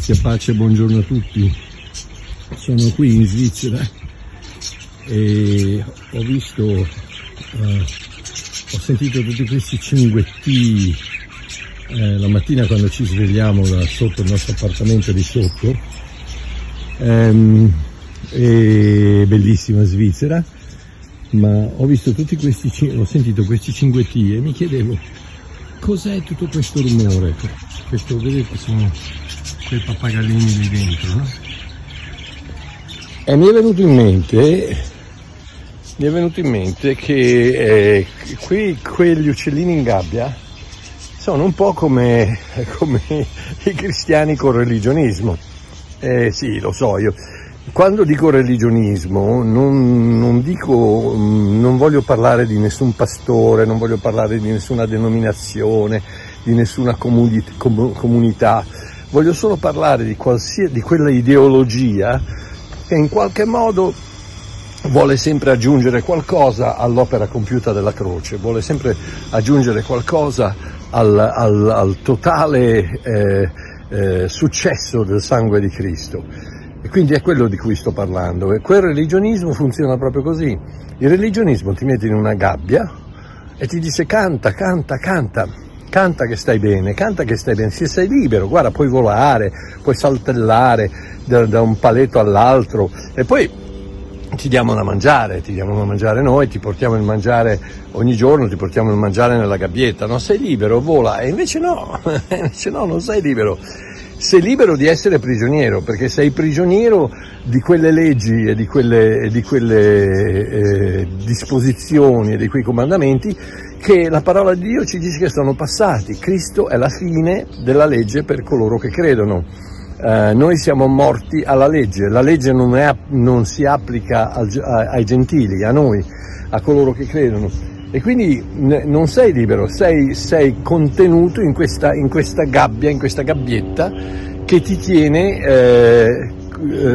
Grazie, pace, buongiorno a tutti. Sono qui in Svizzera e ho visto, uh, ho sentito tutti questi cinguetti eh, la mattina quando ci svegliamo da sotto il nostro appartamento di sotto. Um, è bellissima Svizzera, ma ho visto tutti questi, ho sentito questi cinguetti e mi chiedevo cos'è tutto questo rumore? Questo, vedete, sono quei pappagallini lì dentro, no? E mi è venuto in mente, mi è venuto in mente che eh, qui quegli uccellini in gabbia sono un po' come, come i cristiani con religionismo. Eh sì, lo so, io quando dico religionismo non, non, dico, non voglio parlare di nessun pastore, non voglio parlare di nessuna denominazione, di nessuna comuni, com, comunità, voglio solo parlare di, di quella ideologia che in qualche modo vuole sempre aggiungere qualcosa all'opera compiuta della croce, vuole sempre aggiungere qualcosa al, al, al totale eh, eh, successo del sangue di Cristo. E quindi è quello di cui sto parlando. E quel religionismo funziona proprio così. Il religionismo ti mette in una gabbia e ti dice canta, canta, canta, canta che stai bene, canta che stai bene, se sei libero, guarda, puoi volare, puoi saltellare da, da un paletto all'altro. E poi ti diamo da mangiare, ti diamo da mangiare noi, ti portiamo il mangiare ogni giorno, ti portiamo il mangiare nella gabbietta, no? Sei libero, vola, e invece no, invece no, non sei libero sei libero di essere prigioniero, perché sei prigioniero di quelle leggi e di quelle, di quelle eh, disposizioni e di quei comandamenti che la parola di Dio ci dice che sono passati. Cristo è la fine della legge per coloro che credono. Uh, noi siamo morti alla legge, la legge non, è, non si applica al, ai gentili, a noi, a coloro che credono. E quindi non sei libero, sei, sei contenuto in questa, in questa, gabbia, in questa gabbietta che ti tiene eh,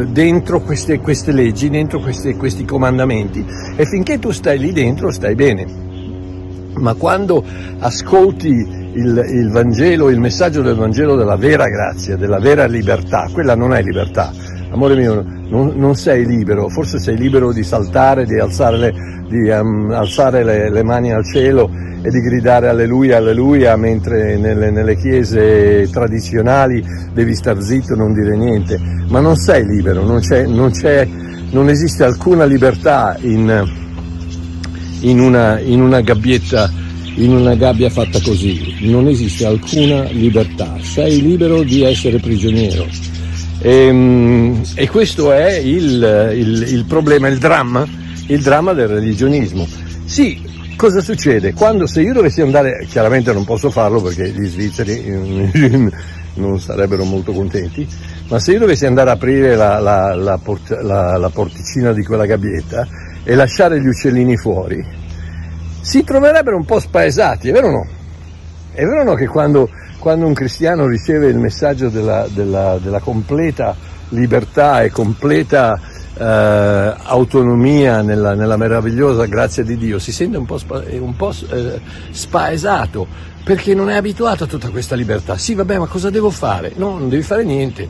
dentro queste, queste, leggi, dentro queste, questi comandamenti e finché tu stai lì dentro stai bene. Ma quando ascolti il, il Vangelo, il messaggio del Vangelo della vera grazia, della vera libertà, quella non è libertà, amore mio, non, non, sei libero, forse sei libero di saltare, di alzare le, di, um, alzare le, le mani al cielo e di gridare alleluia, alleluia, mentre nelle, nelle, chiese tradizionali devi star zitto e non dire niente, ma non sei libero, non, c'è, non, c'è, non esiste alcuna libertà in, in, una, in, una gabbietta, in una gabbia fatta così, non esiste alcuna libertà, sei libero di essere prigioniero. E, ehm, e questo è il, il, il, problema, il dramma, il dramma del religionismo. Sì, cosa succede? Quando se io dovessi andare, chiaramente non posso farlo perché gli svizzeri non sarebbero molto contenti, ma se io dovessi andare a aprire la, la, la, port, la porticina di quella gabbietta e lasciare gli uccellini fuori, si troverebbero un po' spaesati, è vero o no? È vero o no che quando quando un cristiano riceve il messaggio della, della, della completa libertà e completa eh, autonomia nella, nella, meravigliosa grazia di Dio, si sente un po', spa, un po' eh, spaesato perché non è abituato a tutta questa libertà. Sì, vabbè, ma cosa devo fare? No, non devi fare niente.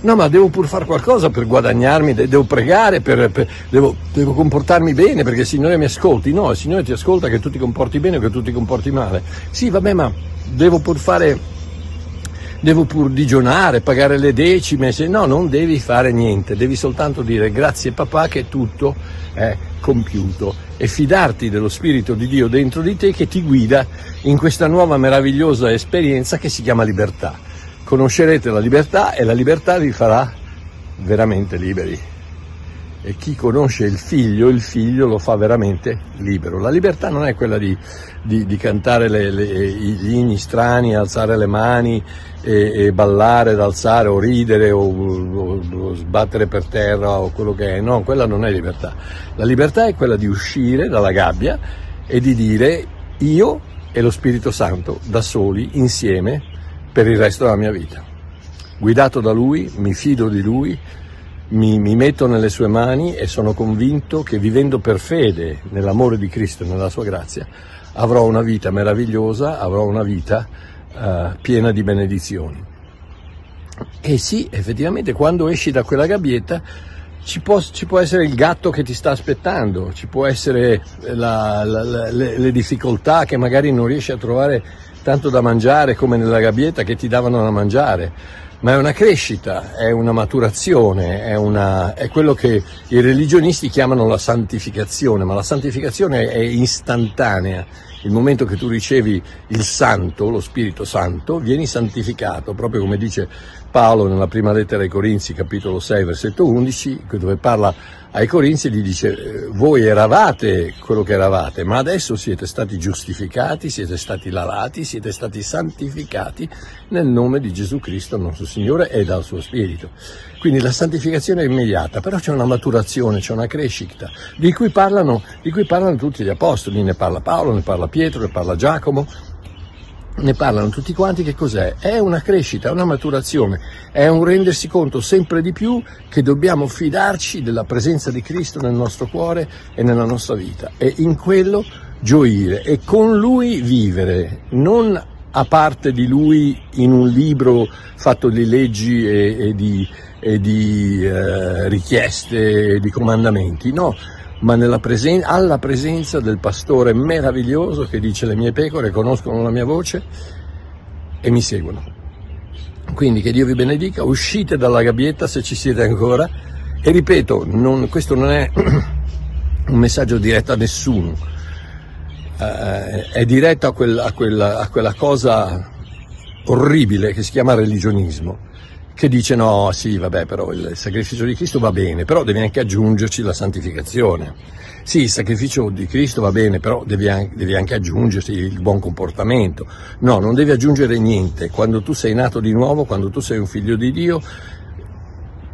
No, ma devo pur fare qualcosa per guadagnarmi, devo pregare, per, per, devo, devo, comportarmi bene perché il Signore mi ascolti. No, il Signore ti ascolta che tu ti comporti bene o che tu ti comporti male. Sì, vabbè, ma devo pur fare devo pur digionare, pagare le decime, se no non devi fare niente, devi soltanto dire grazie papà che tutto è compiuto e fidarti dello Spirito di Dio dentro di te che ti guida in questa nuova meravigliosa esperienza che si chiama libertà. Conoscerete la libertà e la libertà vi farà veramente liberi e chi conosce il figlio, il figlio lo fa veramente libero. La libertà non è quella di, di, di cantare le, le, gli inni strani, alzare le mani e, e ballare, ed alzare o ridere o, o, o, sbattere per terra o quello che è, no, quella non è libertà. La libertà è quella di uscire dalla gabbia e di dire io e lo Spirito Santo da soli, insieme, per il resto della mia vita. Guidato da Lui, mi fido di Lui, mi, mi, metto nelle sue mani e sono convinto che vivendo per fede nell'amore di Cristo e nella sua grazia avrò una vita meravigliosa, avrò una vita uh, piena di benedizioni. E sì, effettivamente quando esci da quella gabbietta ci può, ci può, essere il gatto che ti sta aspettando, ci può essere la, la, la, le, le, difficoltà che magari non riesci a trovare tanto da mangiare come nella gabbietta che ti davano da mangiare, ma è una crescita, è una maturazione, è, una, è quello che i religionisti chiamano la santificazione, ma la santificazione è istantanea. Il momento che tu ricevi il Santo, lo Spirito Santo, vieni santificato, proprio come dice Paolo nella prima lettera ai Corinzi, capitolo 6, versetto 11, dove parla ai Corinzi gli dice eh, voi eravate quello che eravate, ma adesso siete stati giustificati, siete stati lavati, siete stati santificati nel nome di Gesù Cristo, nostro Signore, e dal suo Spirito. Quindi la santificazione è immediata, però c'è una maturazione, c'è una crescita, di cui parlano, di cui parlano tutti gli apostoli, ne parla Paolo, ne parla Pietro, ne parla Giacomo, ne parlano tutti quanti, che cos'è? È una crescita, una maturazione, è un rendersi conto sempre di più che dobbiamo fidarci della presenza di Cristo nel nostro cuore e nella nostra vita e in quello gioire e con Lui vivere, non a parte di Lui in un libro fatto di leggi e, e di, e di eh, richieste e di comandamenti, no, ma presen- alla presenza del pastore meraviglioso che dice le mie pecore conoscono la mia voce e mi seguono. Quindi che Dio vi benedica, uscite dalla gabbietta se ci siete ancora. E ripeto, non, questo non è un messaggio diretto a nessuno, eh, è diretto a quella, a, quella, a quella cosa orribile che si chiama religionismo che dice no, sì, vabbè, però il sacrificio di Cristo va bene, però devi anche aggiungerci la santificazione. Sì, il sacrificio di Cristo va bene, però devi anche, devi anche aggiungersi il buon comportamento. No, non devi aggiungere niente. Quando tu sei nato di nuovo, quando tu sei un figlio di Dio,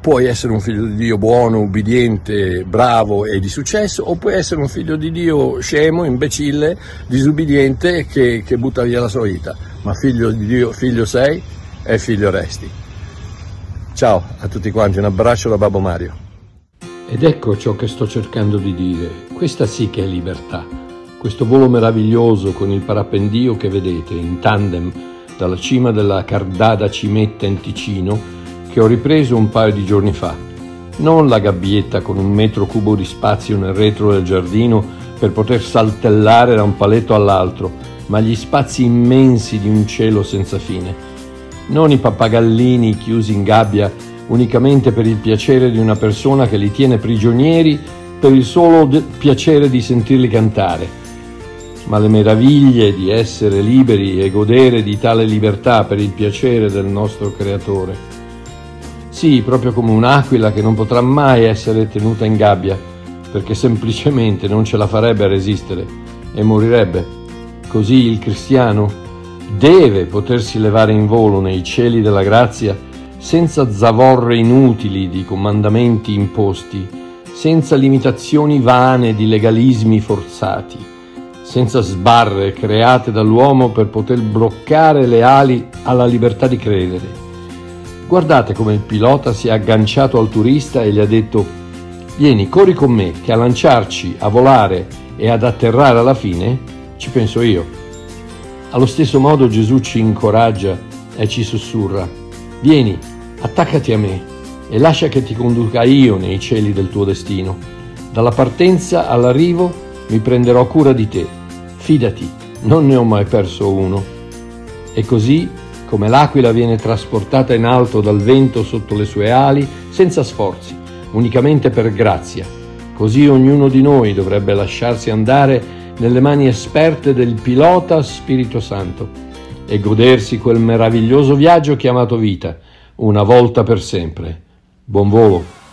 puoi essere un figlio di Dio buono, ubbidiente, bravo e di successo, o puoi essere un figlio di Dio scemo, imbecille, disubbidiente che, che butta via la sua vita. Ma figlio di Dio, figlio sei e figlio resti. Ciao a tutti quanti, un abbraccio da Babbo Mario. Ed ecco ciò che sto cercando di dire, questa sì che è libertà, questo volo meraviglioso con il parapendio che vedete in tandem dalla cima della Cardada Cimetta in Ticino che ho ripreso un paio di giorni fa. Non la gabbietta con un metro cubo di spazio nel retro del giardino per poter saltellare da un paletto all'altro, ma gli spazi immensi di un cielo senza fine non i pappagallini chiusi in gabbia unicamente per il piacere di una persona che li tiene prigionieri per il solo de- piacere di sentirli cantare, ma le meraviglie di essere liberi e godere di tale libertà per il piacere del nostro Creatore. Sì, proprio come un'aquila che non potrà mai essere tenuta in gabbia, perché semplicemente non ce la farebbe a resistere e morirebbe. Così il cristiano deve potersi levare in volo nei cieli della grazia senza zavorre inutili di comandamenti imposti, senza limitazioni vane di legalismi forzati, senza sbarre create dall'uomo per poter bloccare le ali alla libertà di credere. Guardate come il pilota si è agganciato al turista e gli ha detto Vieni, corri con me, che a lanciarci, a volare e ad atterrare alla fine ci penso io. Allo stesso modo Gesù ci incoraggia e ci sussurra, vieni, attaccati a me e lascia che ti conduca io nei cieli del tuo destino. Dalla partenza all'arrivo mi prenderò cura di te. Fidati, non ne ho mai perso uno. E così, come l'aquila viene trasportata in alto dal vento sotto le sue ali, senza sforzi, unicamente per grazia, così ognuno di noi dovrebbe lasciarsi andare nelle mani esperte del pilota Spirito Santo e godersi quel meraviglioso viaggio chiamato vita, una volta per sempre. Buon volo!